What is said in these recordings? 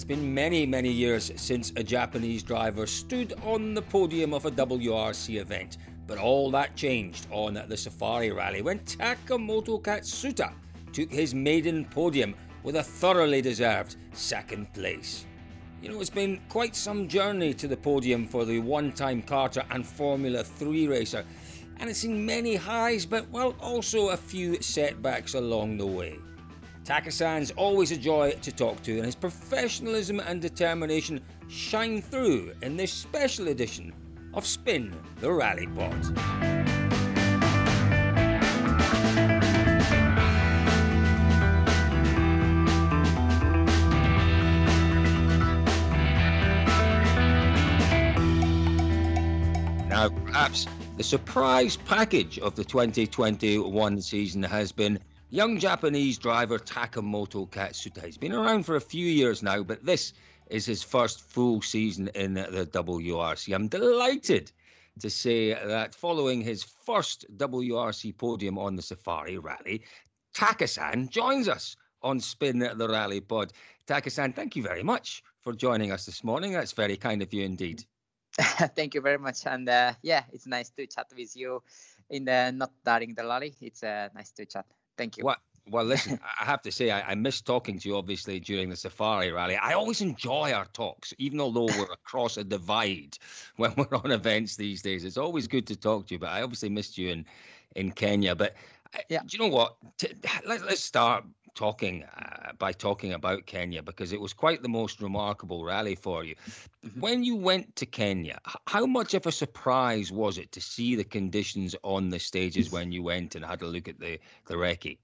it's been many, many years since a Japanese driver stood on the podium of a WRC event, but all that changed on the Safari Rally when Takamoto Katsuta took his maiden podium with a thoroughly deserved second place. You know, it's been quite some journey to the podium for the one time karter and Formula 3 racer, and it's seen many highs, but well, also a few setbacks along the way. Takasan's always a joy to talk to, and his professionalism and determination shine through in this special edition of Spin the Rally Pod. Now, perhaps the surprise package of the 2021 season has been young Japanese driver Takamoto Katsuta. He's been around for a few years now, but this is his first full season in the WRC. I'm delighted to say that following his first WRC podium on the Safari Rally, Takasan joins us on Spin the Rally Pod. Takasan, thank you very much for joining us this morning. That's very kind of you indeed. Thank you very much. And uh, yeah, it's nice to chat with you in the not during the rally. It's uh, nice to chat. Thank you. Well, well, listen, I have to say, I, I miss talking to you obviously during the Safari Rally. I always enjoy our talks, even although we're across a divide when we're on events these days. It's always good to talk to you, but I obviously missed you in, in Kenya. But yeah. do you know what? let, let's start talking uh, by talking about Kenya because it was quite the most remarkable rally for you. Mm-hmm. When you went to Kenya, how much of a surprise was it to see the conditions on the stages when you went and had a look at the the recce?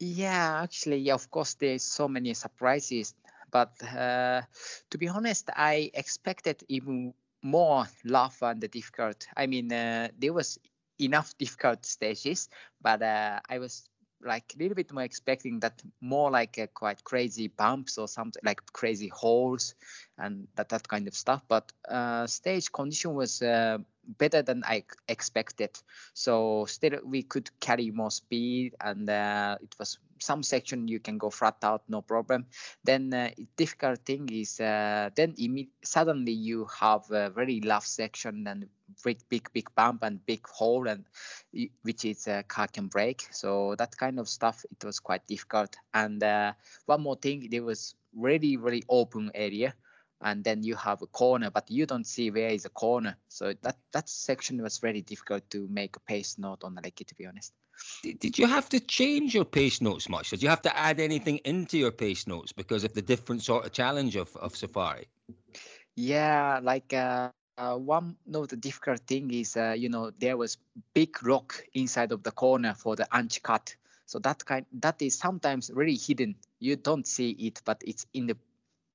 Yeah, actually, yeah, of course, there's so many surprises, but uh, to be honest, I expected even more rough and the difficult. I mean, uh, there was enough difficult stages, but uh, I was like a little bit more expecting that more like a quite crazy bumps or something like crazy holes and that that kind of stuff. But uh, stage condition was uh, better than i expected. So still we could carry more speed and uh, it was some section you can go flat out no problem. Then uh, difficult thing is uh, then imme- suddenly you have a very rough section and big big big bump and big hole and which is a car can break so that kind of stuff it was quite difficult and uh, one more thing there was really really open area and then you have a corner but you don't see where is a corner so that that section was very difficult to make a pace note on the lake to be honest did, did you have to change your pace notes much? Did you have to add anything into your pace notes because of the different sort of challenge of, of Safari? Yeah, like uh, uh, one of the difficult thing is, uh, you know, there was big rock inside of the corner for the anch cut. So that kind that is sometimes really hidden. You don't see it, but it's in the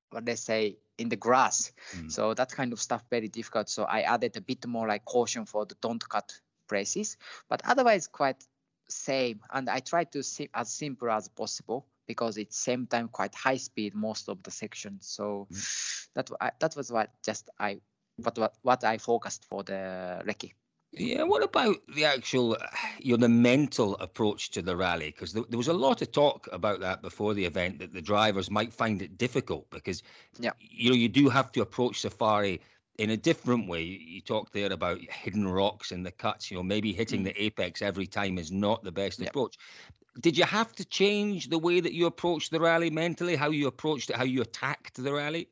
what they say in the grass. Mm. So that kind of stuff very difficult. So I added a bit more like caution for the don't cut places, but otherwise quite same and i try to see as simple as possible because it's same time quite high speed most of the sections so mm. that that was what just i what what, what i focused for the recce yeah, what about the actual, you know, the mental approach to the rally? Because there, there, was a lot of talk about that before the event that the drivers might find it difficult because, yeah. you know, you do have to approach Safari in a different way. You talked there about hidden rocks and the cuts. You know, maybe hitting mm. the apex every time is not the best yep. approach. Did you have to change the way that you approached the rally mentally? How you approached it? How you attacked the rally?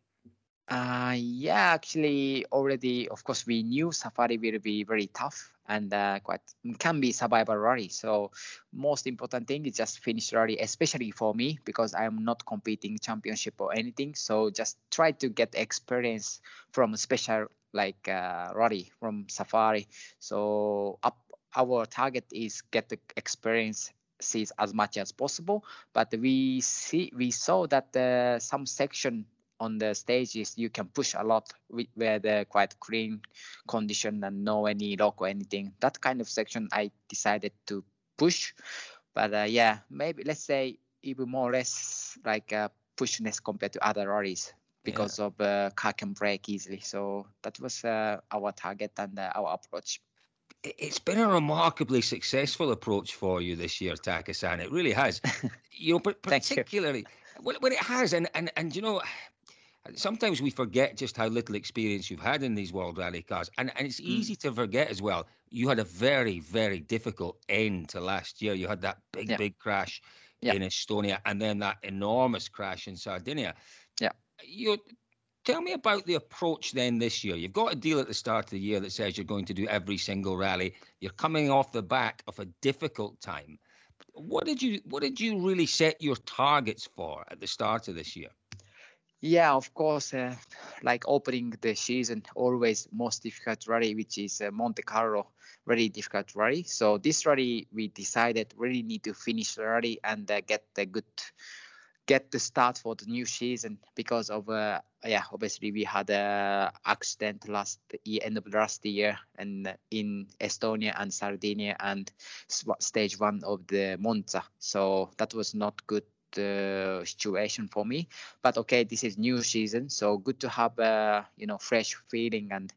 Uh, yeah, actually, already, of course, we knew Safari will be very tough and uh, quite can be survival rally. So most important thing is just finish rally, especially for me because I am not competing championship or anything. So just try to get experience from special like uh, rally from Safari. So up our target is get the experience sees as much as possible. But we see we saw that uh, some section on the stages you can push a lot with, where the quite clean condition and no any lock or anything. That kind of section I decided to push. But uh, yeah, maybe let's say even more or less like uh, pushness compared to other rallies because yeah. of uh, car can break easily. So that was uh, our target and uh, our approach it's been a remarkably successful approach for you this year, Taka-san. It really has. you know, particularly you. when, it has, and and and you know, sometimes we forget just how little experience you've had in these World Rally cars, and and it's mm. easy to forget as well. You had a very very difficult end to last year. You had that big yeah. big crash yeah. in Estonia, and then that enormous crash in Sardinia. Yeah. You Tell me about the approach then this year. You've got a deal at the start of the year that says you're going to do every single rally. You're coming off the back of a difficult time. What did you what did you really set your targets for at the start of this year? Yeah, of course. Uh, like opening the season, always most difficult rally, which is uh, Monte Carlo, very difficult rally. So this rally, we decided really need to finish the rally and uh, get the good get the start for the new season because of uh, yeah obviously we had a accident last year end of last year and in Estonia and Sardinia and stage one of the Monza so that was not good uh, situation for me but okay this is new season so good to have a uh, you know fresh feeling and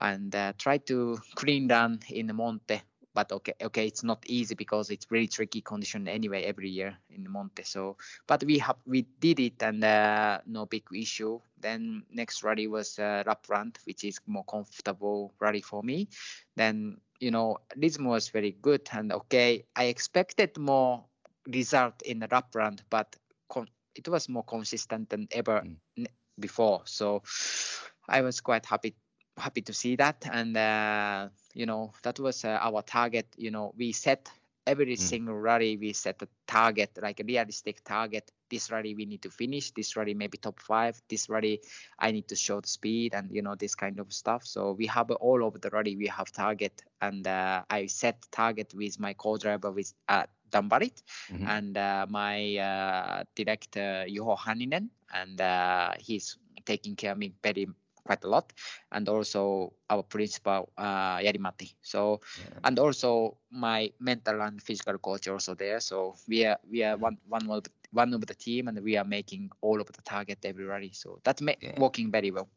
and uh, try to clean down in the Monte but okay, okay, it's not easy because it's really tricky condition anyway every year in the Monte. So, but we have we did it and uh, no big issue. Then next rally was uh, Lapland, which is more comfortable rally for me. Then you know rhythm was very good and okay. I expected more result in the round, but it was more consistent than ever mm. before. So I was quite happy happy to see that and. Uh, you know that was uh, our target you know we set every mm. single rally we set a target like a realistic target this rally we need to finish this rally maybe top five this rally i need to show the speed and you know this kind of stuff so we have all over the rally we have target and uh, i set target with my co-driver with uh, Dan Barrett mm-hmm. and uh, my uh, director Juho Hanninen and uh, he's taking care of me very quite a lot, and also our principal uh, Jari-Matti. So, yeah. and also my mental and physical coach also there. So we are we are one one of the, one of the team, and we are making all of the target every rally. So that's ma- yeah. working very well.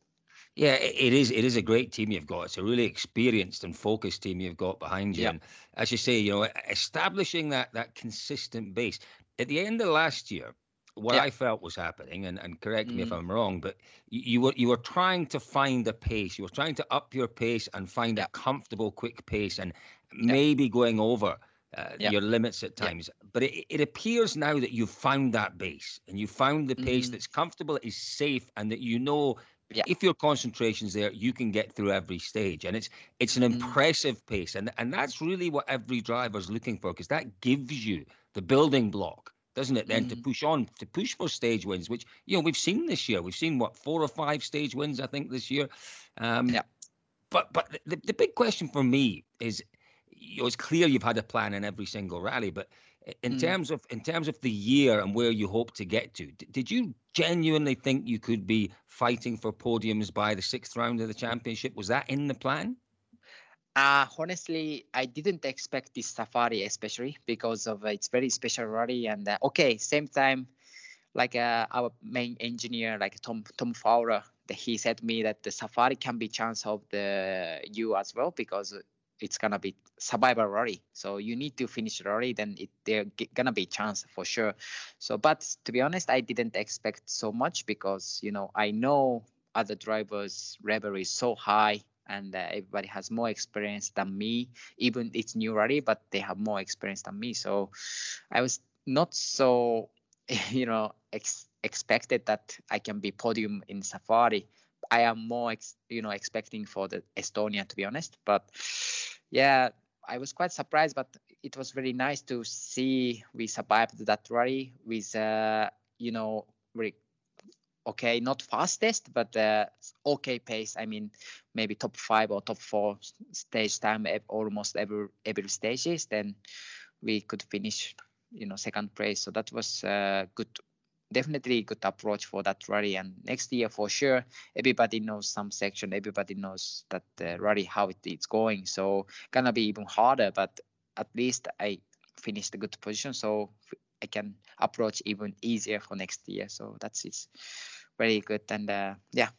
Yeah, it is. It is a great team you've got. It's a really experienced and focused team you've got behind you. And as you say, you know, establishing that that consistent base. At the end of last year, what yeah. I felt was happening, and, and correct me mm. if I'm wrong, but you, you, were you were trying to find a pace. You were trying to up your pace and find yeah. a comfortable, quick pace, and maybe going over uh, your limits at times. But it, it appears now that you've found that base and you found the pace mm. that's comfortable, is safe, and that you know if your concentration's there, you can get through every stage, and it's it's an mm. impressive pace, and and that's really what every driver's looking for because that gives you the building block doesn't it? Then mm. to push on, to push for stage wins, which you know we've seen this year. We've seen what four or five stage wins, I think, this year. Um, yeah. But but the, the big question for me is, you know, it's clear you've had a plan in every single rally, but in mm. terms of in terms of the year and where you hope to get to, did you genuinely think you could be fighting for podiums by the sixth round of the championship? Was that in the plan? Uh, honestly, I didn't expect this safari, especially because of uh, its very special rally. And uh, okay, same time, like uh, our main engineer, like Tom Tom Fowler, he said to me that the safari can be chance of the you as well because it's gonna be survival rally. So you need to finish rally, then it there gonna be chance for sure. So, but to be honest, I didn't expect so much because you know I know other drivers' level is so high and uh, everybody has more experience than me even it's new rally but they have more experience than me so i was not so you know ex- expected that i can be podium in safari i am more ex- you know expecting for the estonia to be honest but yeah i was quite surprised but it was very nice to see we survived that rally with uh, you know very okay, not fastest, but uh, okay pace. I mean, maybe top five or top four stage time almost every every stages. Then we could finish, you know, second place. So that was uh, good. Definitely a good approach for that rally. And next year for sure, everybody knows some section. Everybody knows that uh, rally how it, it's going. So gonna be even harder. But at least I finished a good position. So I can approach even easier for next year. So that's it's very good. And uh, yeah.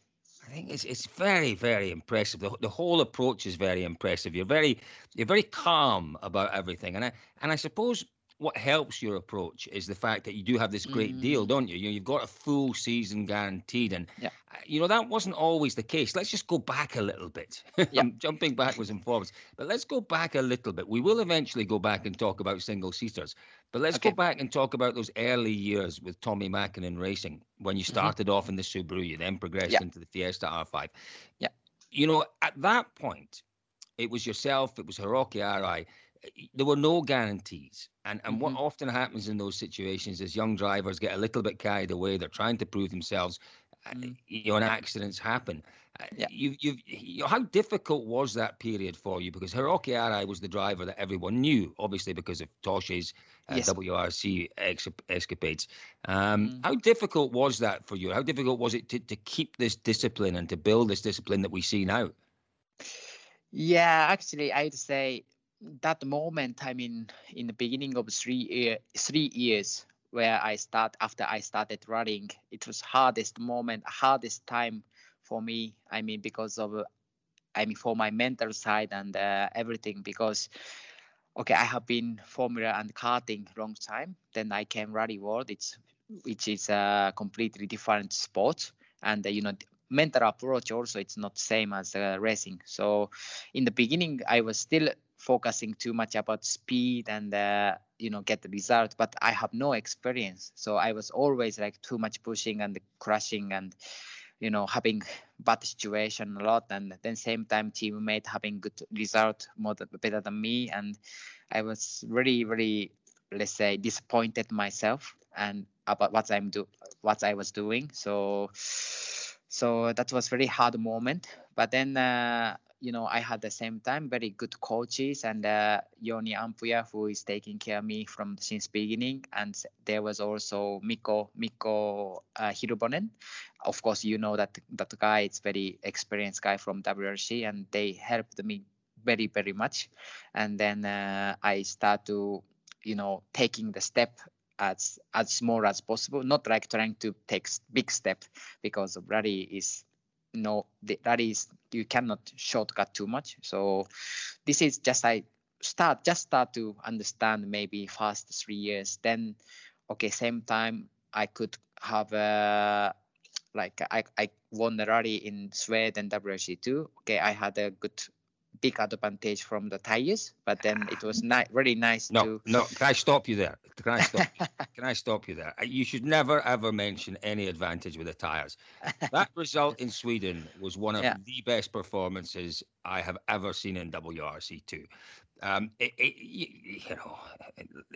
I think it's it's very very impressive. The, the whole approach is very impressive. You're very you're very calm about everything, and I and I suppose what helps your approach is the fact that you do have this great mm. deal, don't you? you know, you've got a full season guaranteed, and yeah. Uh, you know that wasn't always the case. Let's just go back a little bit. Yeah. I'm jumping backwards and forwards, but let's go back a little bit. We will eventually go back and talk about single seaters, but let's okay. go back and talk about those early years with Tommi Mäkinen Racing when you mm-hmm. started mm-hmm. off in the Subaru, you then progressed yeah. into the Fiesta R5. Yeah, you know at that point, it was yourself, it was Hiroki Arai there were no guarantees. And and mm-hmm. what often happens in those situations is young drivers get a little bit carried away. They're trying to prove themselves. Uh, mm. You know, and accidents happen. Uh, yeah. You, you've, you know, how difficult was that period for you? Because Hiroki Arai was the driver that everyone knew, obviously because of Toshi's uh, yes. WRC ex- escapades. Um, mm. How difficult was that for you? How difficult was it to, to keep this discipline and to build this discipline that we see now? Yeah, actually, I'd say that moment, I mean, in the beginning of three year, three years where I start after I started running, it was hardest moment, hardest time for me. I mean, because of, I mean, for my mental side and uh, everything, because okay, I have been Formula and karting long time. Then I came rally world. It's which is a completely different sport, and uh, you know mental approach also it's not same as uh, racing. So in the beginning, I was still focusing too much about speed and uh, you know get the result but i have no experience. So i was always like too much pushing and crashing and you know having bad situation a lot. And then same time teammate having good result more than, better than me. And i was really really let's say disappointed myself and about what i'm do what i was doing. So so that was very hard moment. But then uh, you know, I had the same time very good coaches and uh, Joni Ampuja, who is taking care of me from since beginning, and there was also Mikko Mikko uh, Hirvonen. Of course, you know that that guy is very experienced guy from WRC, and they helped me very very much. And then uh, I start to, you know, taking the step as as small as possible, not like trying to take big step because rally is no that is you cannot shortcut too much. So this is just i start just start to understand maybe first three years then okay same time i could have a like i i won the rally in sweden wrc2 okay i had a good big advantage from the tires, but then it was ni- really nice no, to. No, can I stop you there? Can I stop? can I stop you there? You should never ever mention any advantage with the tires. That result in Sweden was one of yeah. the best performances I have ever seen in WRC two. Um, it, it, you know,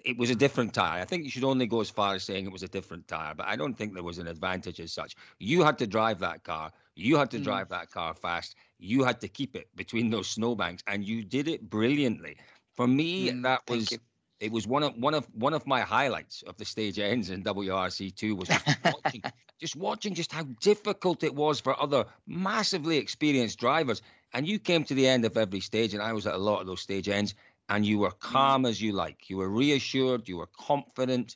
it was a different tire. I think you should only go as far as saying it was a different tire, but I don't think there was an advantage as such. You had to drive that car. You had to mm. drive that car fast. You had to keep it between those snowbanks, and you did it brilliantly. For me, mm, that was it was one of one of one of my highlights of the stage ends in WRC two was just watching, just watching just how difficult it was for other massively experienced drivers. And you came to the end of every stage, and I was at a lot of those stage ends, and you were mm. calm as you like. You were reassured. You were confident.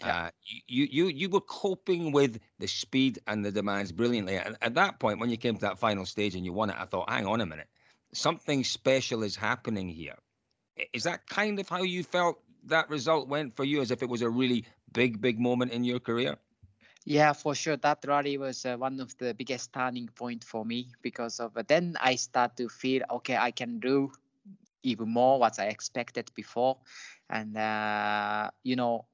Yeah. Uh, you you you were coping with the speed and the demands brilliantly. And at that point, when you came to that final stage and you won it, I thought, hang on a minute, something special is happening here. Is that kind of how you felt that result went for you, as if it was a really big, big moment in your career? Yeah, for sure. That rally was uh, one of the biggest turning point for me because of uh, then I start to feel okay, I can do even more what I expected before, and uh, you know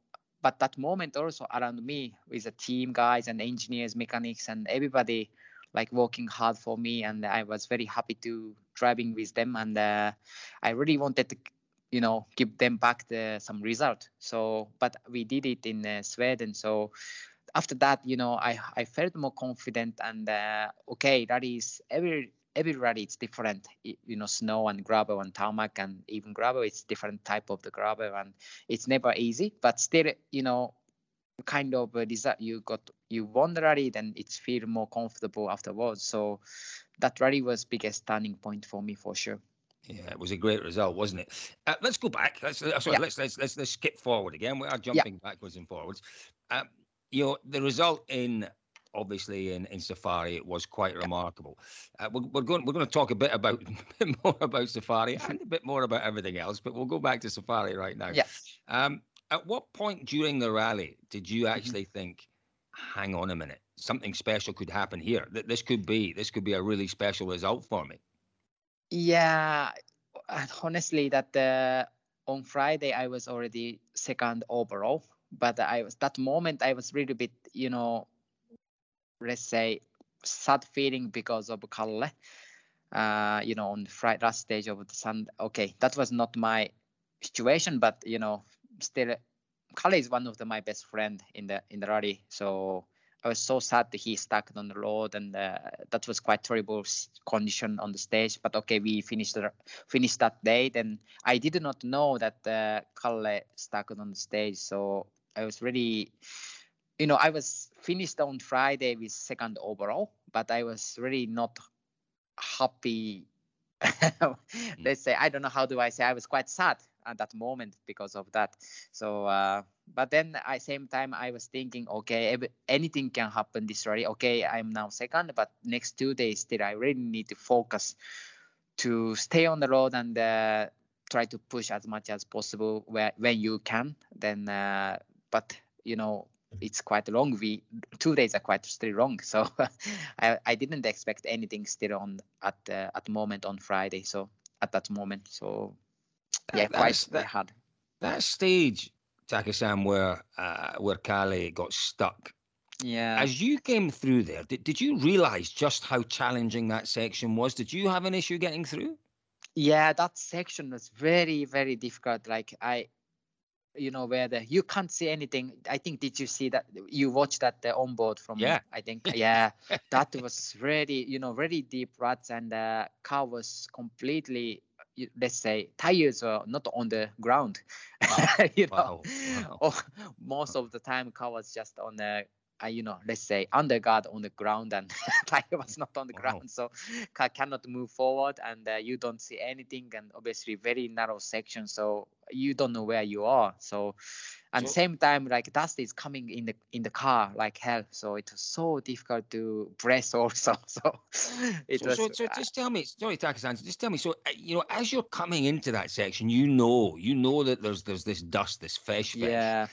but that moment also around me with the team guys and engineers mechanics and everybody like working hard for me and i was very happy to driving with them and uh, i really wanted to you know give them back the some result. So but we did it in uh, sweden. So after that, you know, I I felt more confident and uh, okay, that is every every rally it's different. You know, snow and gravel and tarmac and even gravel, it's different type of the gravel and it's never easy. But still, you know, kind of uh, desire you got you won the rally, then it's feel more comfortable afterwards. So that rally was biggest turning point for me for sure. Yeah, it was a great result, wasn't it? Uh, let's go back. Let's uh, sorry, yeah. let's, let's let's let's skip forward again. We are jumping yeah. backwards and forwards. Um, you know, the result in obviously in, in Safari was quite remarkable. Uh, we're, we're, going we're going to talk a bit about a bit more about Safari and a bit more about everything else, but we'll go back to Safari right now. Yes. Um, at what point during the rally did you mm-hmm. actually mm-hmm. think, hang on a minute, something special could happen here? That this could be this could be a really special result for me. Yeah, honestly, that uh, on Friday I was already second overall, but I was that moment I was really bit, you know, let's say sad feeling because of Kalle. Uh, you know, on the Friday last stage of the sun. Okay, that was not my situation, but you know, still, Kalle is one of the, my best friend in the in the rally. So I was so sad that he stuck on the road, and uh, that was quite terrible condition on the stage. But okay, we finished the, finished that day. Then I did not know that uh, Kalle stuck on the stage, so I was really, you know, I was finished on Friday with second overall, but I was really not happy. Let's say I don't know how do I say I was quite sad at that moment because of that. So. Uh, but then at same time i was thinking okay anything can happen this rally okay i'm now second but next two days still i really need to focus to stay on the road and uh, try to push as much as possible where when you can then uh, but you know it's quite long we two days are quite still long so I, I didn't expect anything still on at uh, at the moment on friday so at that moment so yeah quite that, hard that stage Taka-san, where uh, where Kalle got stuck. Yeah. As you came through there, did, did you realize just how challenging that section was? Did you have an issue getting through? Yeah, that section was very, very difficult. Like I, you know, where the you can't see anything. I think did you see that you watched that the onboard from? Yeah. I think uh, yeah, that was really, you know, very deep ruts, and the car was completely let's say tires are not on the ground wow. you know wow. Wow. Oh, most of the time car was just on the uh, you know let's say under guard on the ground and tire was not on the ground so car cannot move forward and uh, you don't see anything and obviously very narrow section so you don't know where you are so and so, same time like dust is coming in the in the car like hell so it was so difficult to press also so it so, was so, so uh, just tell me sorry Taka-san just tell me so uh, you know as you're coming into that section you know you know that there's there's this dust this fresh yeah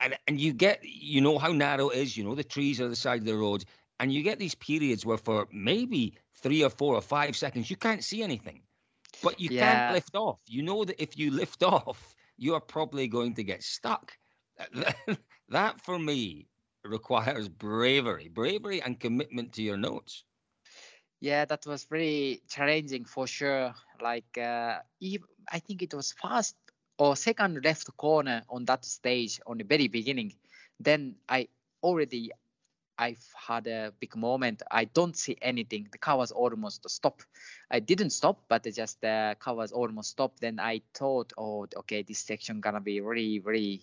and and you get you know how narrow it is you know the trees are the side of the road and you get these periods where for maybe three or four or five seconds you can't see anything but you yeah. can't lift off you know that if you lift off you are probably going to get stuck that for me requires bravery, bravery and commitment to your notes. Yeah, that was very challenging for sure. Like, uh, I think it was first or second left corner on that stage on the very beginning. Then I already I've had a big moment. I don't see anything. The car was almost stop. I didn't stop, but just the car was almost stopped. Then I thought, oh, okay, this section gonna be really, really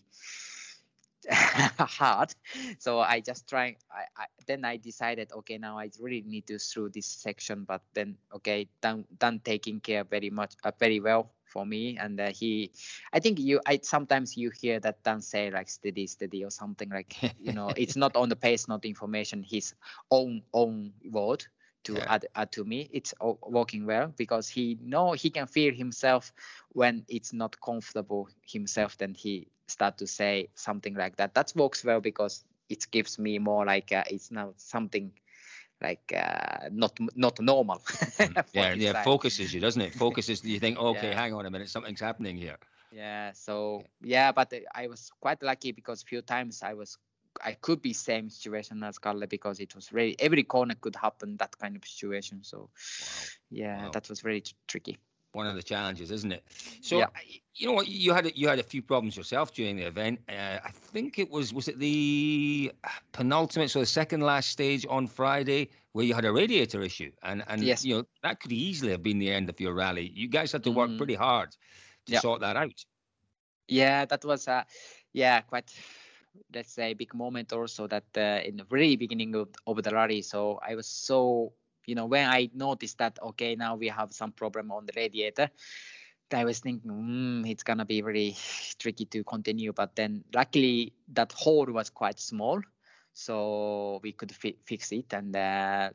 hard so i just try I, I, then i decided okay now i really need to through this section but then okay done done taking care very much uh, very well for me and uh, he i think you i sometimes you hear that dan say like steady steady or something like you know it's not on the pace not information his own own word to yeah. add, add to me it's working well because he know he can feel himself when it's not comfortable himself then he start to say something like that that works well because it gives me more like uh, it's now something like uh, not not normal mm. yeah yeah focuses you doesn't it focuses you think okay yeah. hang on a minute something's happening here yeah so yeah but i was quite lucky because a few times i was I could be same situation as Kalle because it was really every corner could happen that kind of situation. So, wow. yeah, wow. that was very t- tricky. One of the challenges, isn't it? So, yeah. you know what? You had you had a few problems yourself during the event. Uh, I think it was was it the penultimate, so the second last stage on Friday, where you had a radiator issue, and and Yes. you know that could easily have been the end of your rally. You guys had to work Mm. pretty hard to Yeah. sort that out. Yeah, that was uh, yeah quite let's say a big moment also that uh, in the very beginning of, of the rally. So I was so you know when I noticed that okay now we have some problem on the radiator. I was thinking mm, it's gonna be very tricky to continue, but then luckily that hole was quite small, so we could fi- fix it, and uh,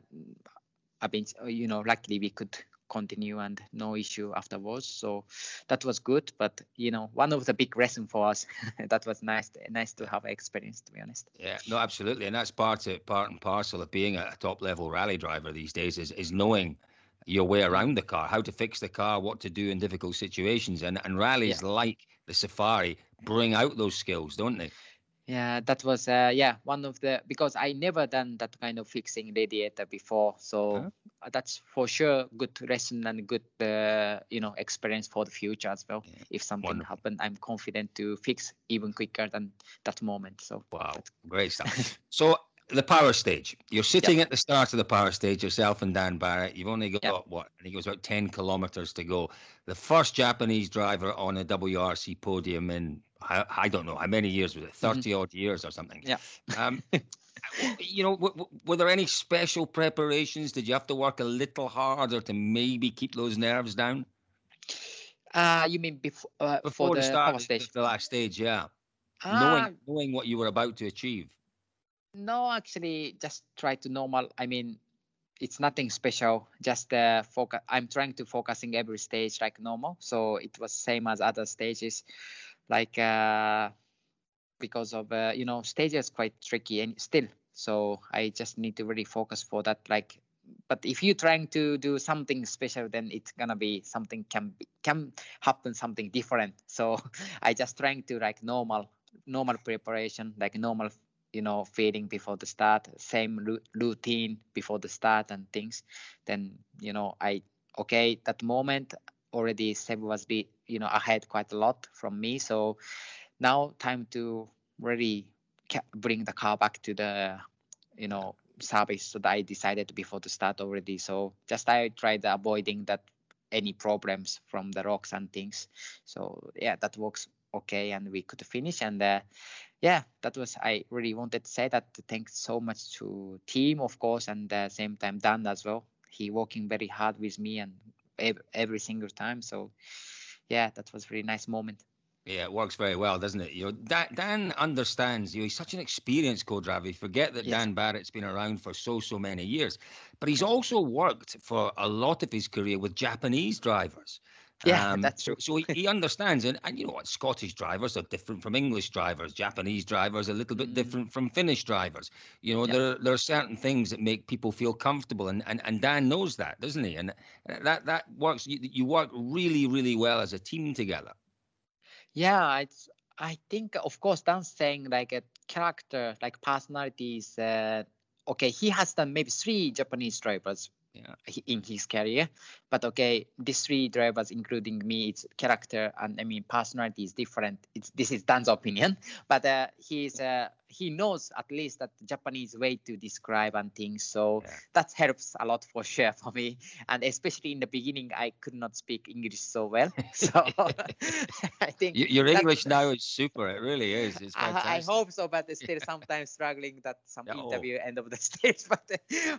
I mean you know luckily we could continue and no issue afterwards. So that was good. But you know, one of the big lesson for us. that was nice, nice to have experience. To be honest. Yeah, no, absolutely, and that's part of part and parcel of being a top level rally driver these days is is knowing your way around the car, how to fix the car, what to do in difficult situations, and and rallies like the Safari bring out those skills, don't they? Yeah, that was uh, yeah one of the because I never done that kind of fixing radiator before, so Huh? Uh, that's for sure good lesson and good uh, you know experience for the future as well. Yeah, If something wonderful. happen, I'm confident to fix even quicker than that moment. So Wow, great stuff. so the power stage, you're sitting at the start of the power stage yourself and Dan Barrett. You've only got Yep. what I think it was about ten kilometers to go. The first Japanese driver on a WRC podium in I, I don't know how many years was it, 30 odd years or something. Yeah. Um, you know, w- w- were there any special preparations? Did you have to work a little harder to maybe keep those nerves down uh, you mean before uh, before for the start power of the, stage? the last stage? Yeah, Ah, knowing knowing what you were about to achieve. No, actually, just try to normal. I mean, it's nothing special. Just uh, focus. I'm trying to focusing every stage like normal. So it was same as other stages, like uh, because of uh, you know stage is quite tricky and still. So I just need to really focus for that. Like, but if you're trying to do something special, then it's gonna be something can can happen something different. So I just trying to like normal normal preparation, like normal you know feeding before the start same routine before the start and things then you know i okay that moment already seb was be you know ahead quite a lot from me. So now time to really bring the car back to the you know service so that i decided before the start already. So just i tried avoiding that any problems from the rocks and things. So yeah that works okay and we could finish. And uh, yeah that was i really wanted to say that thanks so much to team of course and uh, same time dan as well. He working very hard with me and ev- every single time. So yeah that was a really nice moment Yeah, it works very well, doesn't it? You know, Dan, Dan understands. You know, he's such an experienced co-driver. You forget that Yes. Dan Barrett's been around for so so many years, but he's also worked for a lot of his career with Japanese drivers. Yeah, that's so, true. so he, he understands, and, and you know what? Scottish drivers are different from English drivers. Japanese drivers are a little bit Mm. different from Finnish drivers. You know, Yeah. there there are certain things that make people feel comfortable, and and, and Dan knows that, doesn't he? And that that works. You, you work really really well as a team together. yeah it's i think of course dan's saying like a character like personalities uh, okay he has done maybe three japanese drivers in his career. But okay these three drivers including me it's character and i mean personality is different. It's this is dan's opinion. But uh, he's uh, he knows at least that japanese way to describe and things so Yeah. that helps a lot for sure for me and especially in the beginning i could not speak english so well so i think Y- Your English now is super. It really is. It's I, I hope so, but still sometimes struggling that some Yeah, oh. interview end of the stage. But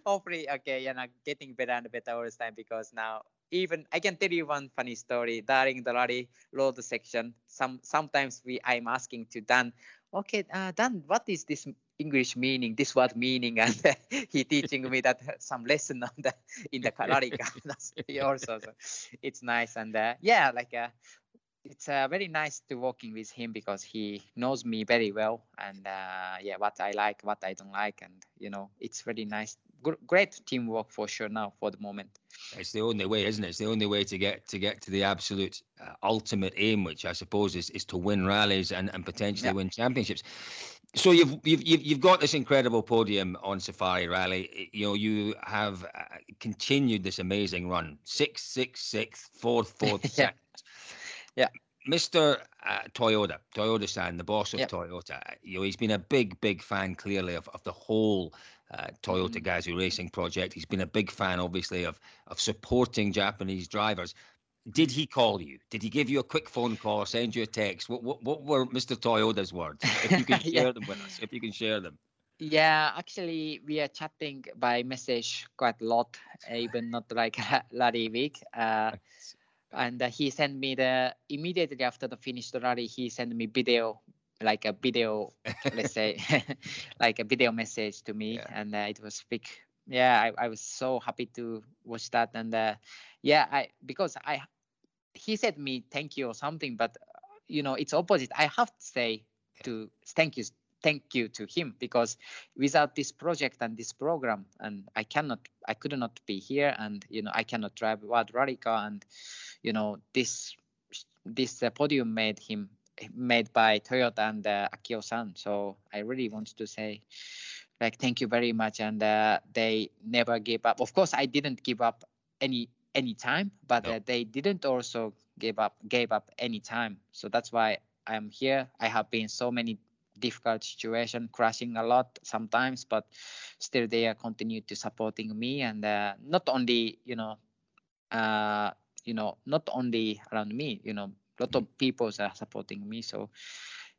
hopefully, okay, yeah, now getting better and better all the time because now even I can tell you one funny story during the rally road section. Some sometimes we I'm asking to Dan, okay, uh, Dan, what is this English meaning? This word meaning, and he teaching me that some lesson on the in the rally also. So it's nice and uh, yeah, like uh, it's uh, very nice to working with him because he knows me very well and uh, yeah what i like what i don't like and you know it's very nice great teamwork for sure now for the moment It's the only way, isn't it? It's the only way to get to get to the absolute uh, ultimate aim, which I suppose is, is to win rallies and, and potentially Yeah. win championships. So you've, you've you've you've got this incredible podium on Safari Rally. You know you have uh, continued this amazing run: sixth, sixth, sixth, fourth, fourth, Yeah. second. Yeah. Mr. Uh, Toyota, Toyota-san, the boss of Yep. Toyota, you know, he's been a big, big fan clearly of, of the whole uh, Toyota Mhm. Gazoo Racing project. He's been a big fan, obviously, of of supporting Japanese drivers. Did he call you? Did he give you a quick phone call or send you a text? What what, what were Mr. Toyota's words? If you can Yeah. share them with us, if you can share them. Yeah, actually, we are chatting by message quite a lot, even not like rally week. Uh, and uh, he sent me the immediately after the finished rally, he sent me video, like a video, let's say, like a video message to me, Yeah. and uh, it was big. Yeah, I, I was so happy to watch that, and uh, yeah, I because I, he said me thank you or something, but you know it's opposite. I have to say to thank you thank you to him because without this project and this program and i cannot i could not be here and you know i cannot drive rally car and you know this this uh, podium made him made by toyota and uh, akio san so i really want to say like thank you very much and uh, they never gave up. Of course i didn't give up any any time but No. uh, they didn't also give up gave up any time. So that's why i'm here. I have been so many difficult situation crashing a lot sometimes but still they are continue to supporting me. And uh, not only you know uh you know not only around me you know lot of people are supporting me so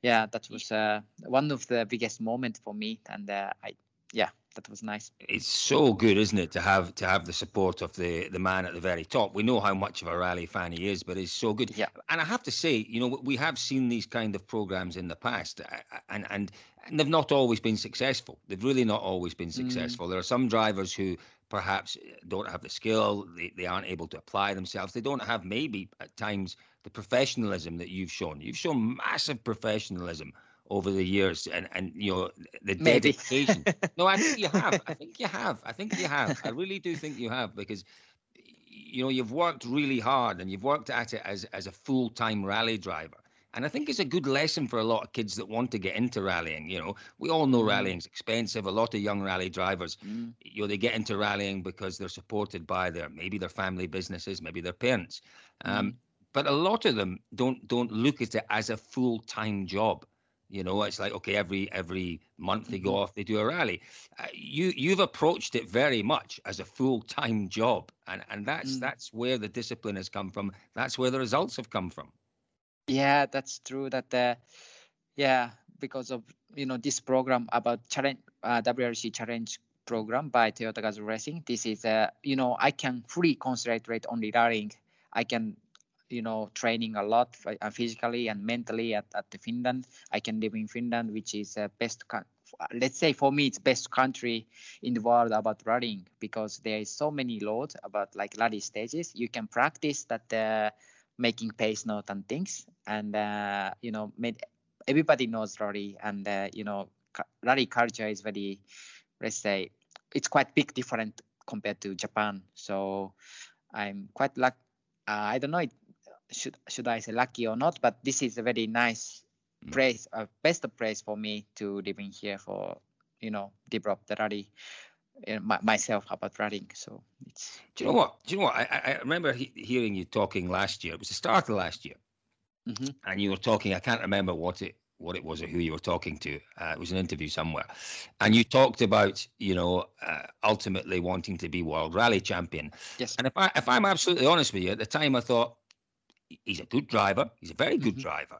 yeah that was uh, one of the biggest moment for me and uh, i yeah that was nice It's so good, isn't it, to have to have the support of the the man at the very top. We know how much of a rally fan he is, but it's so good. Yeah. And I have to say, you know, we have seen these kind of programs in the past, uh, and and and they've not always been successful. They've really not always been successful. There are some drivers who perhaps don't have the skill, they, they aren't able to apply themselves. They don't have maybe at times the professionalism that you've shown. You've shown massive professionalism over the years, and and you know the Maybe. dedication. no, I think you have. I think you have. I think you have. I really do think you have because you know you've worked really hard and you've worked at it as as a full time rally driver. And I think it's a good lesson for a lot of kids that want to get into rallying. You know, we all know Mm. rallying's expensive. A lot of young rally drivers, Mm, you know, they get into rallying because they're supported by their maybe their family businesses, maybe their parents. Um, mm, but a lot of them don't don't look at it as a full time job. You know, it's like okay, every every month they go Mhm. off, they do a rally. Uh, you you've approached it very much as a full time job, and and that's Mm. that's where the discipline has come from. That's where the results have come from. yeah that's true that uh, yeah because of you know this program about challenge uh, wrc challenge program by toyota gazoo racing this is uh, you know i can fully concentrate on the rallying i can you know training a lot uh, physically and mentally at, at the finland. I can live in finland which is uh, best uh, let's say for me it's best country in the world about rallying because there is so many laws about like rally stages. You can practice that uh, making pace note and things and uh, you know made, everybody knows rally and uh, you know rally culture is very let's say it's quite big different compared to japan. So i'm quite luck uh, i don't know it, should should i say lucky or not but this is a very nice Mm. place uh, best place for me to live in here for you know develop the rally uh, my, myself about running so it's Do you know what? Do you know what? I, I remember he- hearing you talking last year. It was the start of last year, Mhm. and you were talking. I can't remember what it what it was or who you were talking to. Uh, it was an interview somewhere, and you talked about you know uh, ultimately wanting to be world rally champion. yes And if I if I'm absolutely honest with you, at the time I thought he's a good driver. He's a very good Mhm. driver.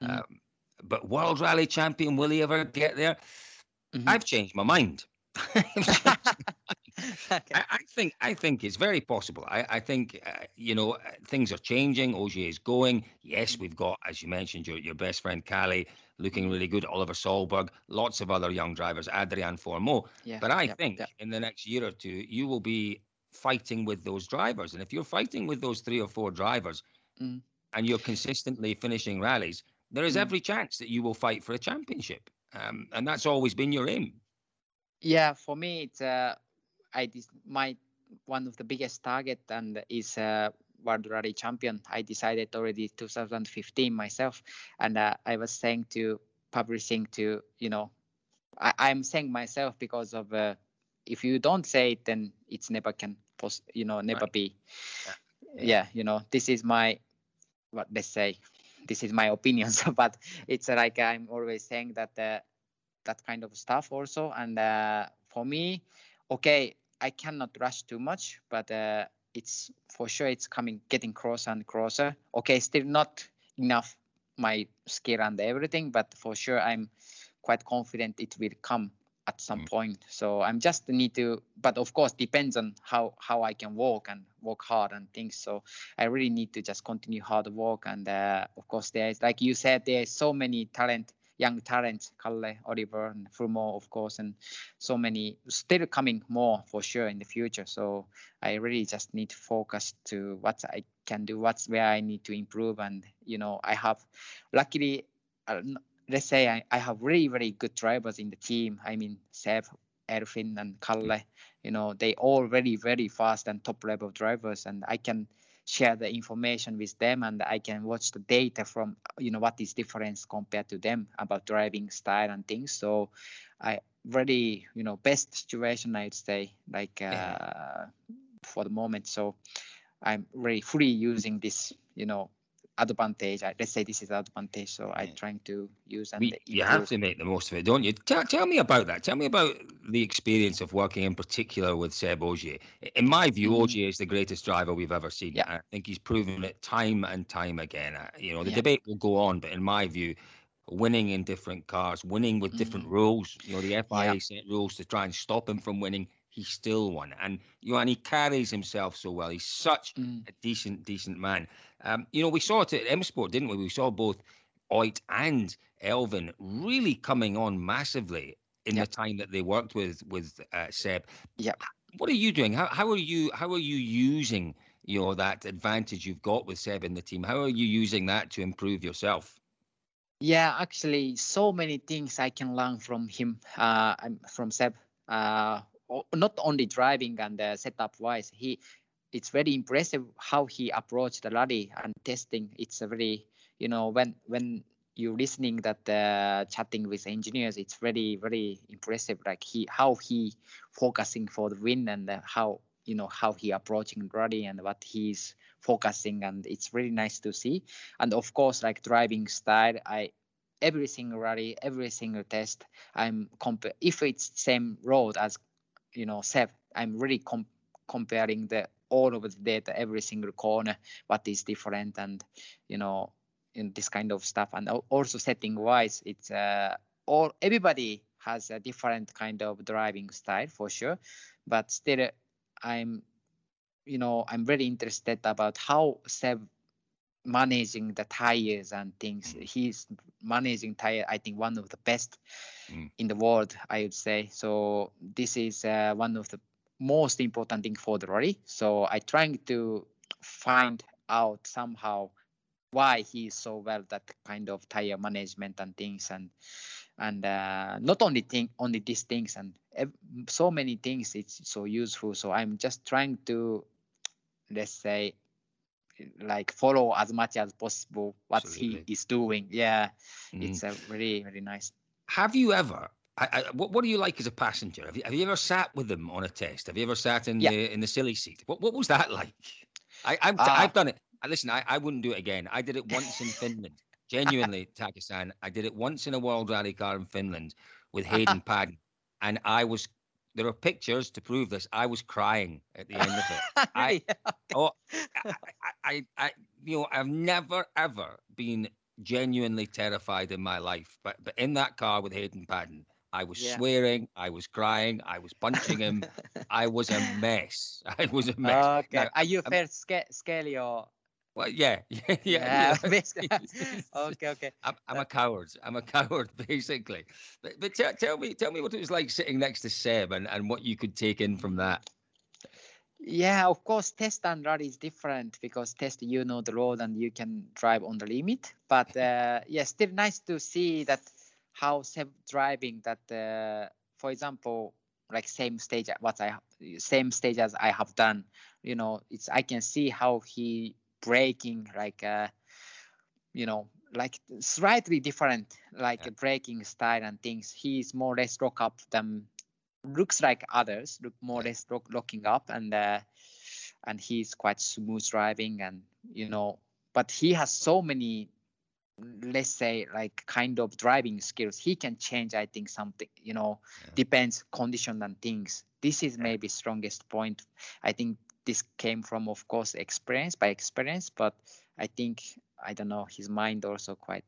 Mhm. Um, but world rally champion, will he ever get there? Mhm. I've changed my mind. okay. I, I think I think it's very possible. I, I think uh, you know things are changing. Ogier is going. Yes, we've got, as you mentioned, your your best friend Kalle looking really good. Oliver Solberg, lots of other young drivers, Adrien Fourmaux. yeah But I yeah, think yeah. in the next year or two, you will be fighting with those drivers. And if you're fighting with those three or four drivers, Mm. and you're consistently finishing rallies, there is Mm. every chance that you will fight for a championship. Um, and that's always been your aim. Yeah, for me, it's uh, I dis- my one of the biggest target and is uh, World Rally Champion. I decided already 2015 myself, and uh, I was saying to publishing to you know, I, I'm saying myself because of uh, if you don't say it, then it's never can post, you know, never Right. be. Yeah. Yeah. you know, this is my what let's say this is my opinion. So, but it's like I'm always saying that uh, that kind of stuff also. And uh, for me, okay, I cannot rush too much, but uh, it's for sure it's coming getting closer and closer. Okay, still not enough my skill and everything, but for sure I'm quite confident it will come at some mm. point. So I'm just need to, but of course depends on how how I can work and work hard and things. So I really need to just continue hard work and uh, of course there's like you said there's so many talent young talents, Kalle, Oliver, and Fourmaux, of course, and so many still coming more for sure in the future. So I really just need to focus to what I can do, what's where I need to improve, and you know I have, luckily, uh, let's say I, I have really very good drivers in the team. I mean Seb, Elfyn, and Kalle. You know they all very very fast and top level drivers, and I can share the information with them and I can watch the data from you know what is difference compared to them about driving style and things. So I really you know best situation I'd say like uh, for the moment. So I'm really fully using this you know advantage. Let's say this is advantage, so I'm trying to use and we, you have to make the most of it, don't you? Tell, tell me about that. Tell me about the experience of working in particular with Seb Ogier. In my view, mm-hmm. Ogier is the greatest driver we've ever seen. Yeah. I think he's proven it time and time again. You know, the yeah. debate will go on, but in my view, winning in different cars, winning with different mm-hmm. rules. You know, the FIA yeah. set rules to try and stop him from winning he still won. And you know, and he carries himself so well. He's such mm. a decent, decent man. Um, you know, we saw it at M Sport, didn't we? We saw both Ott and Elfyn really coming on massively in yep. the time that they worked with with uh, Seb. Yeah. What are you doing? How how are you how are you using you know that advantage you've got with Seb in the team? How are you using that to improve yourself? Yeah, actually, so many things I can learn from him. Uh, from Seb. Uh, not only driving and uh, setup wise, he it's very impressive how he approached the rally and testing. It's a very you know when when you listening that uh, chatting with engineers, it's very very impressive. Like he how he focusing for the win and uh, how you know how he approaching rally and what he's focusing and it's really nice to see. And of course, like driving style, I every single rally, every single test, I'm comp- if it's same road as you know Seb, I'm really com- comparing the all of the data, every single corner, what is different, and you know, in this kind of stuff. And also setting wise, it's uh, all everybody has a different kind of driving style for sure, but still, I'm, you know, I'm very interested about how Seb managing the tires and things. Mm. He's managing tire, I think, one of the best mm. in the world, I would say. So this is uh, one of the most important thing for the rally. So I trying to find out somehow why he's so well that kind of tire management and things and and uh, not only thing only these things and so many things it's so useful so i'm just trying to let's say like follow as much as possible what Absolutely. he is doing yeah mm. it's a really really nice have you ever I, I, what, what do you like as a passenger? Have you, have you ever sat with them on a test? Have you ever sat in yeah. the in the silly seat? What what was that like? I, I've, uh, I've done it. Listen, I, I wouldn't do it again. I did it once in Finland. Genuinely, Taka-san, I did it once in a World Rally car in Finland with Hayden Paddon, and I was. There are pictures to prove this. I was crying at the end of it. I, oh, I, I, I, you know, I've never ever been genuinely terrified in my life, but but in that car with Hayden Paddon, I was yeah. swearing, I was crying, I was punching him. I was a mess. I was a mess. Okay. Now, Are you um, first sca- scary or? Well, yeah, yeah, yeah. yeah. okay, okay. I'm, I'm, a coward. I'm a coward, basically. But, but tell, tell me, tell me what it was like sitting next to Seb and, and what you could take in from that. Yeah, of course, test and rally is different because test you know the road and you can drive on the limit. But uh, yeah, still nice to see that how Seb driving that uh, for example like same stage what i same stage as i have done you know it's i can see how he braking like uh you know like slightly different like yeah. braking style and things. He's more or less rock up than looks like others look more or less rock, locking up and uh and he's quite smooth driving and you know but he has so many let's say like kind of driving skills. He can change i think something you know yeah. depends condition and things. This is maybe strongest point i think this came from of course experience by experience but i think i don't know his mind also quite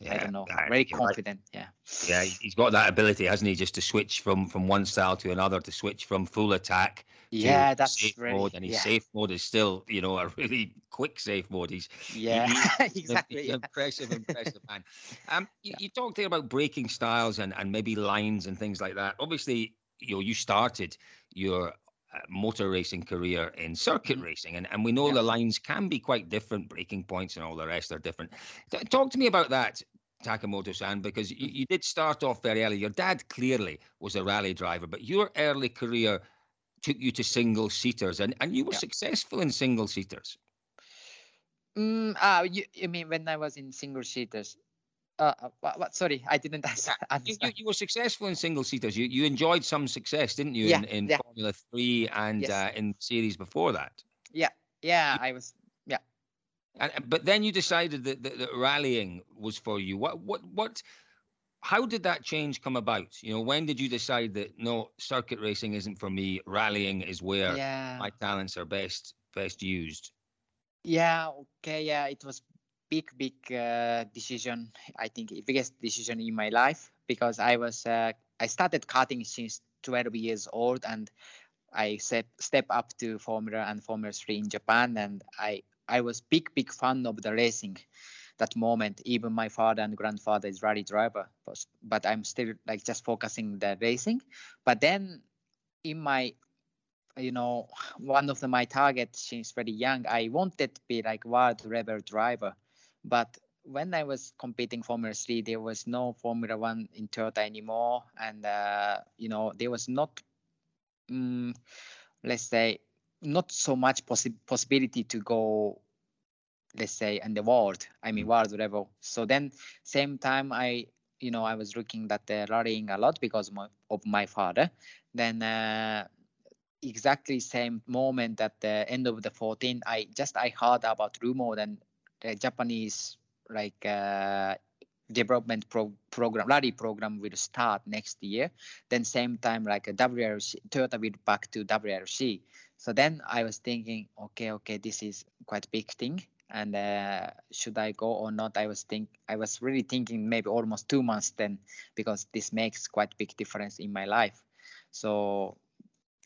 yeah, I don't know. Very confident. Right. Yeah. Yeah, he's got that ability, hasn't he, just to switch from from one style to another, to switch from full attack. Yeah, that's safe really, mode, and his yeah. safe mode is still, you know, a really quick safe mode. He's yeah, he, exactly. He's yeah. impressive, impressive man. Um, you, yeah. you talked there about breaking styles and and maybe lines and things like that. Obviously, you know, you started your motor racing career in circuit mm-hmm. racing, and, and we know yeah. the lines can be quite different. Braking points and all the rest are different. Talk to me about that, Takamoto-san, because you, you did start off very early. Your dad clearly was a rally driver, but your early career took you to single seaters, and, and you were yeah. successful in single seaters. Mm, uh, you, you mean when I was in single seaters? Uh, uh, what, what, sorry, I didn't understand. You, you, you, were successful in single seaters. You you enjoyed some success, didn't you, yeah, in, in yeah. Formula Three and yes. uh, in series before that? Yeah, yeah, I was. Yeah. And, but then you decided that, that, that rallying was for you. What what what? How did that change come about? You know, when did you decide that no, circuit racing isn't for me? Rallying is where yeah. my talents are best best used. Yeah. Okay. Yeah. It was big big uh, decision i think biggest decision in my life because i was uh, i started karting since 12 years old and i step step up to formula and formula 3 in japan and i i was big big fan of the racing that moment. Even my father and grandfather is rally driver but, but i'm still like just focusing the racing. But then in my you know one of the, my targets since very young i wanted to be like world level driver but when I was competing Formula 3, there was no Formula 1 in Toyota anymore. And, uh, you know, there was not, um, let's say, not so much possi- possibility to go, let's say, in the world, I mean, world level. So then, same time, I, you know, I was looking at the rallying a lot because of my, of my father. Then, uh, exactly same moment at the end of the 14, I just, I heard about rumor and Japanese like uh, development pro- program, rally program will start next year. Then same time like a WRC, Toyota will back to WRC. So then I was thinking, okay, okay, this is quite big thing, and uh, should I go or not? I was think I was really thinking maybe almost two months then because this makes quite big difference in my life. So,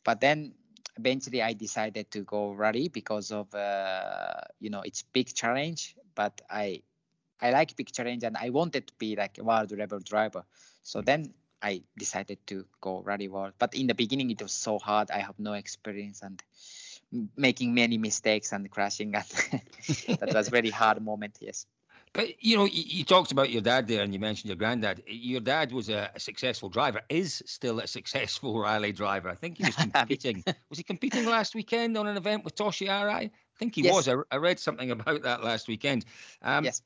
but then eventually I decided to go rally because of uh, you know it's big challenge, but I I like big challenge and I wanted to be like a world level driver. So then I decided to go rally world. But in the beginning it was so hard. I have no experience and making many mistakes and crashing and that was very hard moment. Yes. But you know, you, you, talked about your dad there, and you mentioned your granddad. Your dad was a, a, successful driver, is still a successful rally driver. I think he was competing. was he competing last weekend on an event with Toshi Arai? I think he yes. was. I, I, read something about that last weekend. Um, yes.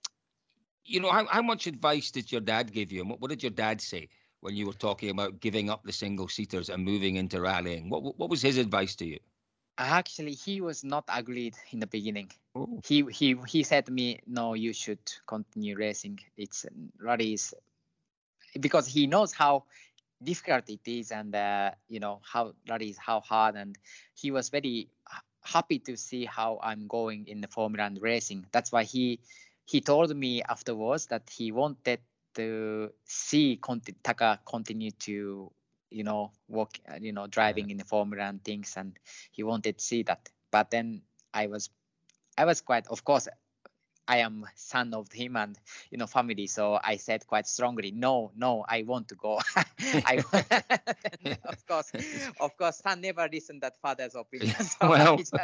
You know, how, how much advice did your dad give you? And what, what did your dad say when you were talking about giving up the single seaters and moving into rallying? What what was his advice to you? Actually, he was not agreed in the beginning. Ooh. He he he said to me, "No, you should continue racing. It's rallies because he knows how difficult it is, and uh, you know how rallies how hard. And he was very happy to see how I'm going in the Formula and racing. That's why he he told me afterwards that he wanted to see Conti- Taka continue to you know, walk, uh, you know, driving in the formula and things, and he wanted to see that. But then I was, I was quite, of course, I am son of him and you know family, so I said quite strongly, no, no, I want to go. I, of course, of course, son never listened that father's opinion. So well, just,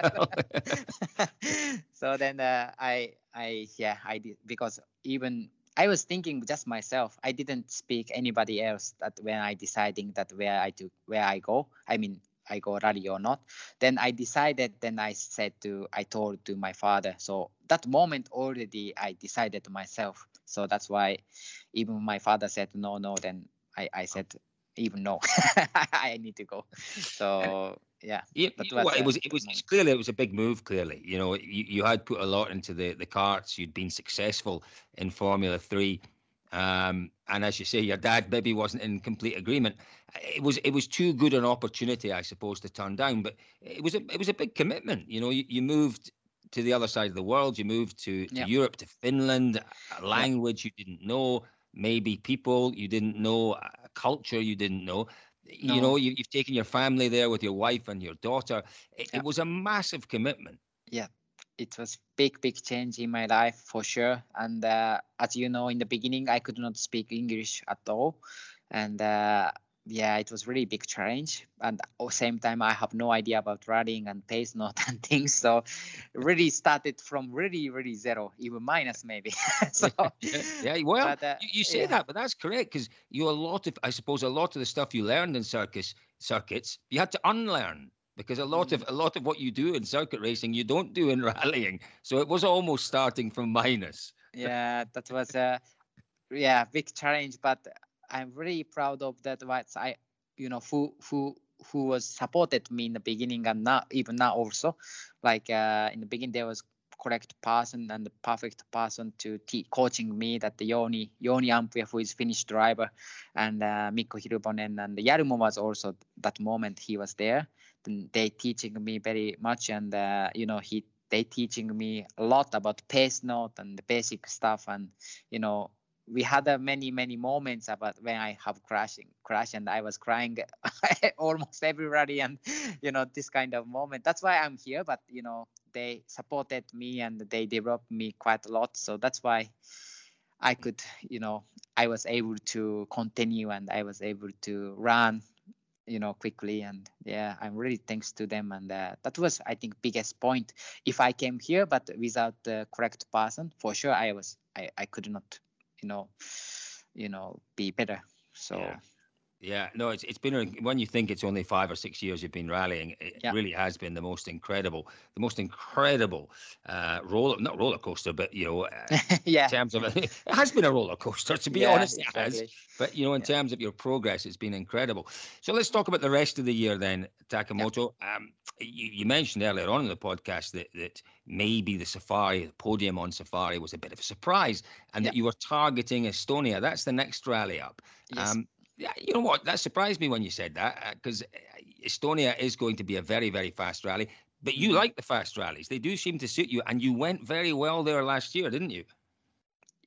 so then uh, I, I, yeah, I did because even I was thinking just myself. I didn't speak anybody else that when I deciding that where I do where I go. I mean, I go rally or not. Then I decided. Then I said to I told to my father. So that moment already I decided myself. So that's why even my father said no, no. Then I I said even no, I need to go. So yeah. Yeah, what, it was it was it's clearly it was a big move. Clearly, you know, you, you had put a lot into the the carts. You'd been successful in Formula Three, um, and as you say, your dad maybe wasn't in complete agreement. It was it was too good an opportunity, I suppose, to turn down. But it was a it was a big commitment. You know, you, you moved to the other side of the world. You moved to, to Europe, to Finland, a language you didn't know, maybe people you didn't know, a culture you didn't know. No. You know, you, have taken your family there with your wife and your daughter. It, it was a massive commitment. Yeah, it was big big change in my life for sure and uh, as you know in the beginning i could not speak english at all and uh, yeah it was really big challenge and at the same time i have no idea about running and pace note and things so really started from really really zero even minus maybe so yeah, yeah well but, uh, you, you, say yeah. that but that's correct because you a lot of i suppose a lot of the stuff you learned in circus circuits you had to unlearn because a lot of mm. a lot of what you do in circuit racing you don't do in rallying so it was almost starting from minus yeah that was a yeah big challenge but i'm really proud of that what i you know who who who was supported me in the beginning and now even now also. Like uh, in the beginning there was correct person and the perfect person to teach coaching me that the Jouni Jouni Ampuja who is Finnish driver and uh, Mikko Hirvonen and Jarmo was also that moment he was there. They teaching me very much and uh, you know he they teaching me a lot about pace note and the basic stuff and you know we had uh, many many moments about when i have crashing crash and i was crying almost everybody and you know this kind of moment. That's why i'm here but you know they supported me and they developed me quite a lot. So that's why i could you know i was able to continue and i was able to run you know quickly. And yeah i'm really thanks to them. And uh, that was i think biggest point. If i came here but without the correct person for sure i was i, I could not you know you know be better so yeah. Yeah, no, it's it's been when you think it's only five or six years you've been rallying, it yeah. really has been the most incredible, the most incredible uh, roller, not roller coaster, but you know, uh, yeah, in terms of it has been a roller coaster to be yeah, honest, exactly. it has. But you know, in yeah. terms of your progress, it's been incredible. So let's talk about the rest of the year then, Takamoto. Um, you, you mentioned earlier on in the podcast that that maybe the Safari, the podium on Safari, was a bit of a surprise, and that you were targeting Estonia. That's the next rally up. Yes. Um, yeah, you know what? That surprised me when you said that because uh, uh, Estonia is going to be a very, very fast rally. But you mm-hmm. like the fast rallies; they do seem to suit you, and you went very well there last year, didn't you?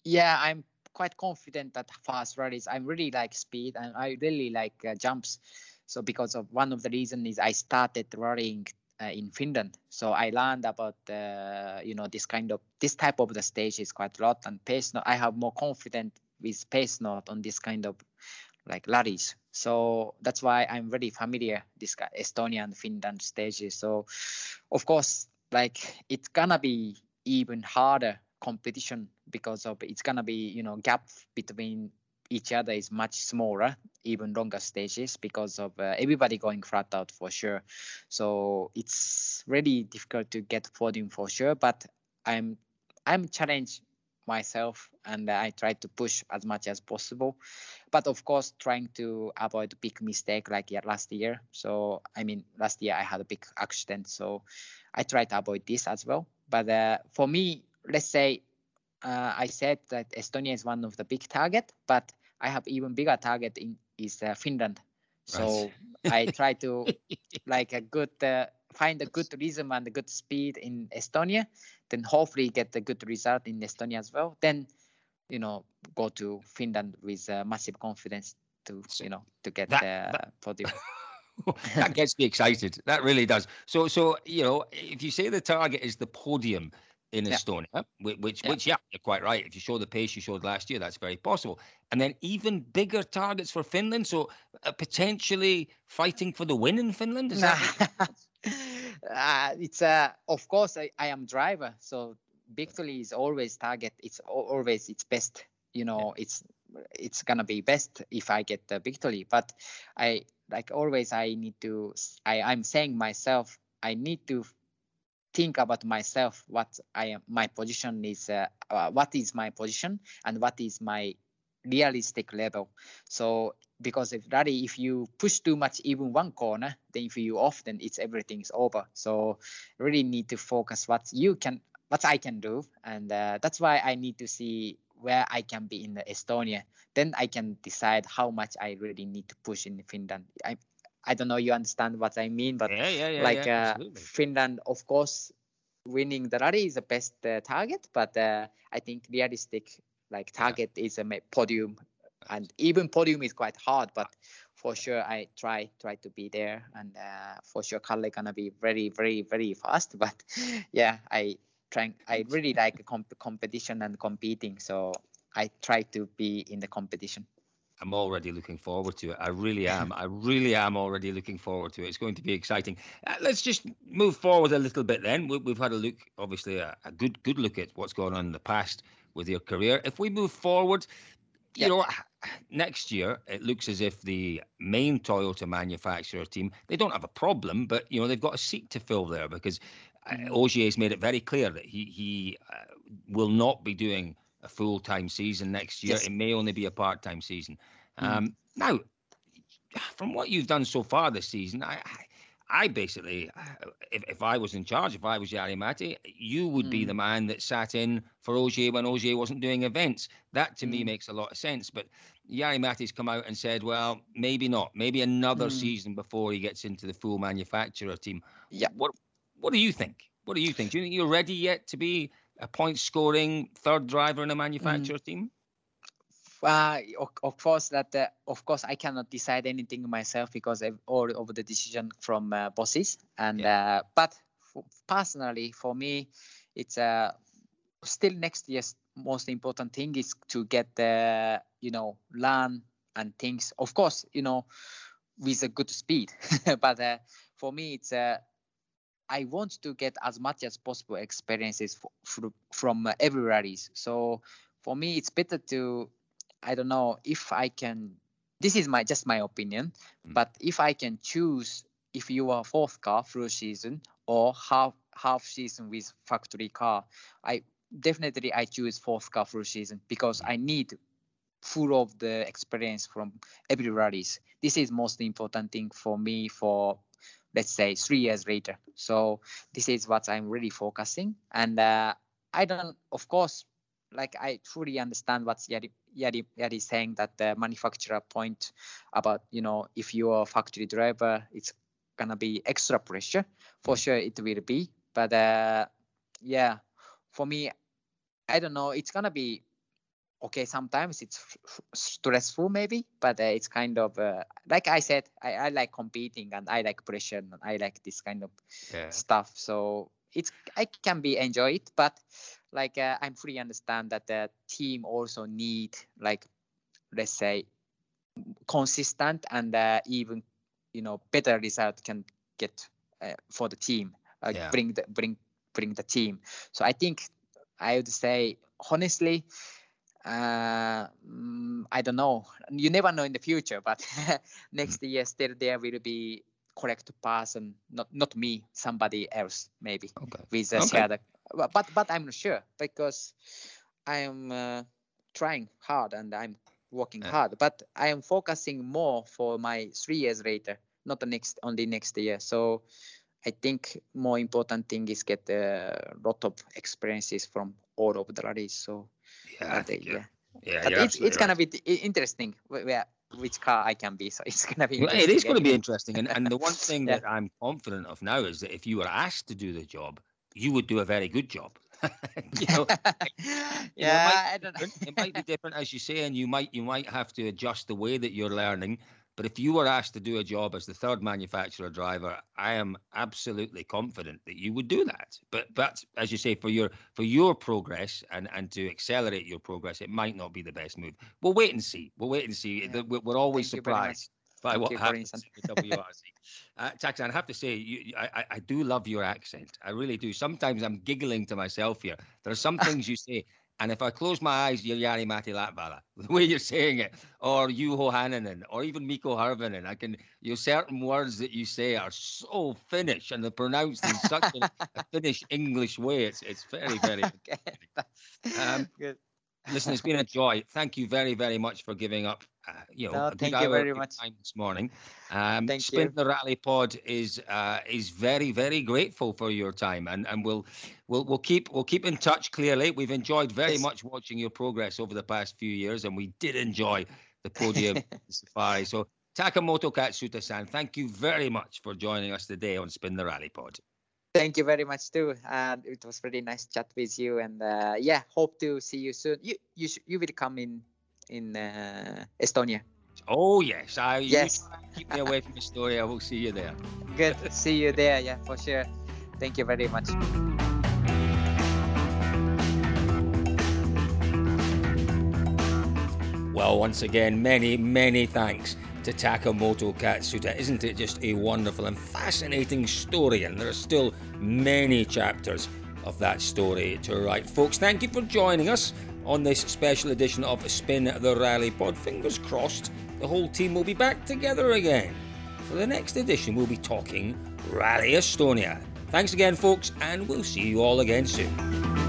Yeah, I'm quite confident that fast rallies. I'm really like speed, and I really like uh, jumps. So because of one of the reasons is I started rallying uh, in Finland. So I learned about uh, you know this kind of this type of the stage is quite a lot and pace. I have more confident with pace note on this kind of like rallies. So that's why I'm very familiar this Estonia and Finland stages. So of course, like it's gonna be even harder competition because of it's gonna be you know gap between each other is much smaller even longer stages because of uh, everybody going flat out for sure so it's really difficult to get podium for sure but i'm i'm challenged myself and I try to push as much as possible. But of course, trying to avoid big mistake like last year. So I mean, last year I had a big accident, so I try to avoid this as well. But uh, for me, let's say uh, I said that Estonia is one of the big target, but I have even bigger target in is uh, Finland. So right. I try to like a good uh, find a good rhythm and a good speed in Estonia, then hopefully get a good result in Estonia as well. Then, you know, go to Finland with uh, massive confidence to, you know, to get that, the that, podium. that gets me excited. That really does. So, so you know, if you say the target is the podium in yeah. Estonia, which, yeah. which, yeah, you're quite right. If you show the pace you showed last year, that's very possible. And then even bigger targets for Finland. So uh, potentially fighting for the win in Finland. Is that? uh, it's uh, of course I, I am driver, so victory is always target. It's always its best. You know, yeah. it's it's gonna be best if I get the victory. But I like always I need to. I I'm saying myself I need to think about myself what I am my position is uh, uh, what is my position and what is my realistic level. So because if rally, if you push too much even one corner, then if you often it's everything's over. So really need to focus what you can, what I can do, and uh, that's why I need to see where I can be in Estonia. Then I can decide how much I really need to push in Finland. I I don't know you understand what I mean, but yeah, yeah, yeah, like yeah, uh, Finland, of course, winning the rally is the best uh, target, but uh, I think realistic like target is a podium, and even podium is quite hard, but for sure I try try to be there, and uh, for sure Kalle gonna be very very very fast, but yeah, I trying I really like comp- competition and competing, so I try to be in the competition. I'm already looking forward to it. I really am. I really am already looking forward to it. It's going to be exciting. Uh, let's just move forward a little bit then. We, have had a look, obviously, a, a, good good look at what's gone on in the past with your career. If we move forward, you know, next year it looks as if the main Toyota manufacturer team they don't have a problem, but you know they've got a seat to fill there because uh, mm. Ogier has made it very clear that he he uh, will not be doing a full time season next year. Yes. It may only be a part time season. Mm. Um, now, from what you've done so far this season, I, I I basically, if, if I was in charge, if I was Jari-Matti, you would mm. be the man that sat in for Ogier when Ogier wasn't doing events. That to mm. me makes a lot of sense. But Jari-Matti's come out and said, well, maybe not. Maybe another mm. season before he gets into the full manufacturer team. Yeah. What What do you think? What do you think? Do you think you're ready yet to be a point scoring third driver in a manufacturer mm. team? uh, of course that uh, of course I cannot decide anything myself because all of the decision from uh, bosses and yeah. Uh, but personally for me it's uh, still next year's most important thing is to get the you know learn and things of course you know with a good speed but uh, for me it's I want to get as much as possible experiences for, for, from every rallies so for me it's better to I don't know if I can. This is my just my opinion, mm. but if I can choose if you are fourth car full season or half half season with factory car, I definitely I choose fourth car full season because I need full of the experience from every rallies. This is most important thing for me for let's say three years later. So this is what I'm really focusing, and uh, I don't, of course, like I truly understand what Jari, Jari, Jari saying that the manufacturer point about, you know, if you're a factory driver, it's gonna be extra pressure. For sure it will be. But uh, yeah, for me, I don't know, it's gonna be okay sometimes it's stressful maybe but uh, it's kind of uh, like i said I, I like competing and i like pressure and i like this kind of yeah. stuff so it's i can be enjoy it but like uh, I'm fully understand that the team also need like let's say consistent and uh, even you know better result can get uh, for the team uh, yeah. bring the bring bring the team so i think i would say honestly uh, mm, i don't know you never know in the future but next mm. year still there will be correct person not not me somebody else maybe okay. with a okay. shared but but I'm not sure because I am uh, trying hard and I'm working yeah. hard. But I am focusing more for my three years later, not the next only next year. So I think more important thing is get a lot of experiences from all of the rallies. So yeah, uh, yeah. Yeah, but it's it's right. gonna be interesting where which car I can be. So it's gonna be. Well, it is going to be interesting, and and the one thing yeah. that I'm confident of now is that if you were asked to do the job, you would do a very good job. you know, yeah, it might, it might be different as you say, and you might you might have to adjust the way that you're learning. But if you were asked to do a job as the third manufacturer driver, I am absolutely confident that you would do that. But but as you say, for your for your progress and and to accelerate your progress, it might not be the best move. We'll wait and see. We'll wait and see. Yeah. We're always Thank surprised by Thank what happens with WRC. uh, Taka-san, I have to say, you, I, I do love your accent. I really do. Sometimes I'm giggling to myself here. There are some things you say, and if I close my eyes, you're Jari-Matti Latvala, the way you're saying it, or Juho Hänninen, or even Mikko Hirvonen. I can, you certain words that you say are so Finnish and they're pronounced in such a, a Finnish English way. It's it's very, very okay. Um, Good. Listen, it's been a joy. Thank you very, very much for giving up. Uh, you know, no, thank you very much. Time this morning. Um, thank Spin you. the Rally Pod is uh, is very, very grateful for your time, and and we'll we'll we'll keep we'll keep in touch. Clearly, we've enjoyed very yes. much watching your progress over the past few years, and we did enjoy the podium safari. So Takamoto Katsuta-san, thank you very much for joining us today on Spin the Rally Pod. Thank you very much too. Uh, it was really nice chat with you, and uh, yeah, hope to see you soon. You you you will come in in uh, Estonia. Oh yes, I yes. keep me away from Estonia. I will see you there. Good, see you there. Yeah, for sure. Thank you very much. Well, once again, many, many thanks to Takamoto Katsuta. Isn't it just a wonderful and fascinating story? And there are still many chapters of that story to write. Folks, thank you for joining us on this special edition of Spin the Rally Pod. Fingers crossed, the whole team will be back together again. For the next edition, we'll be talking Rally Estonia. Thanks again, folks, and we'll see you all again soon.